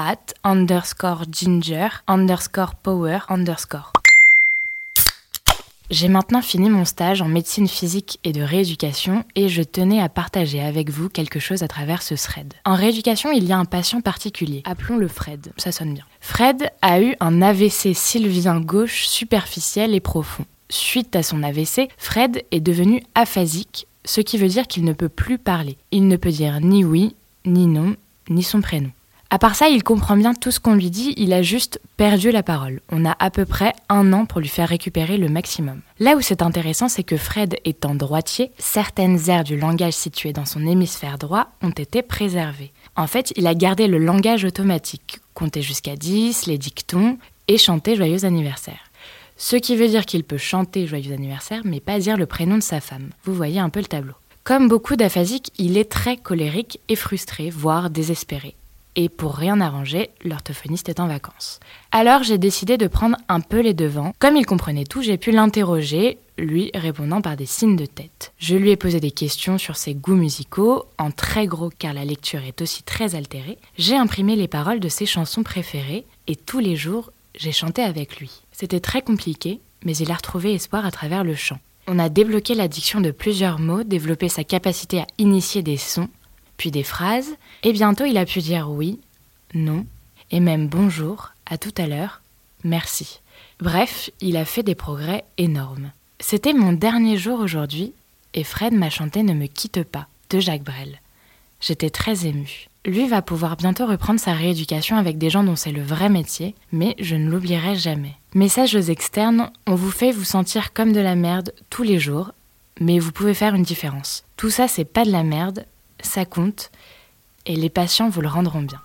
at. J'ai maintenant fini mon stage en médecine physique et de rééducation et je tenais à partager avec vous quelque chose à travers ce thread. En rééducation, il y a un patient particulier, appelons-le Fred, ça sonne bien. Fred a eu un AVC sylvien gauche superficiel et profond. Suite à son AVC, Fred est devenu aphasique, ce qui veut dire qu'il ne peut plus parler. Il ne peut dire ni oui, ni non, ni son prénom. À part ça, il comprend bien tout ce qu'on lui dit, il a juste perdu la parole. On a à peu près un an pour lui faire récupérer le maximum. Là où c'est intéressant, c'est que Fred étant droitier, certaines aires du langage situées dans son hémisphère droit ont été préservées. En fait, il a gardé le langage automatique, compter jusqu'à 10, les dictons et chanter joyeux anniversaire. Ce qui veut dire qu'il peut chanter joyeux anniversaire, mais pas dire le prénom de sa femme. Vous voyez un peu le tableau. Comme beaucoup d'aphasiques, il est très colérique et frustré, voire désespéré et pour rien arranger, l'orthophoniste est en vacances. Alors j'ai décidé de prendre un peu les devants. Comme il comprenait tout, j'ai pu l'interroger, lui répondant par des signes de tête. Je lui ai posé des questions sur ses goûts musicaux, en très gros car la lecture est aussi très altérée. J'ai imprimé les paroles de ses chansons préférées et tous les jours, j'ai chanté avec lui. C'était très compliqué, mais il a retrouvé espoir à travers le chant. On a débloqué l'addiction de plusieurs mots, développé sa capacité à initier des sons puis des phrases, et bientôt il a pu dire oui, non, et même bonjour, à tout à l'heure, merci. Bref, il a fait des progrès énormes. C'était mon dernier jour aujourd'hui, et Fred m'a chanté Ne me quitte pas, de Jacques Brel. J'étais très émue. Lui va pouvoir bientôt reprendre sa rééducation avec des gens dont c'est le vrai métier, mais je ne l'oublierai jamais. Messages externes, on vous fait vous sentir comme de la merde tous les jours, mais vous pouvez faire une différence. Tout ça, c'est pas de la merde, ça compte, et les patients vous le rendront bien.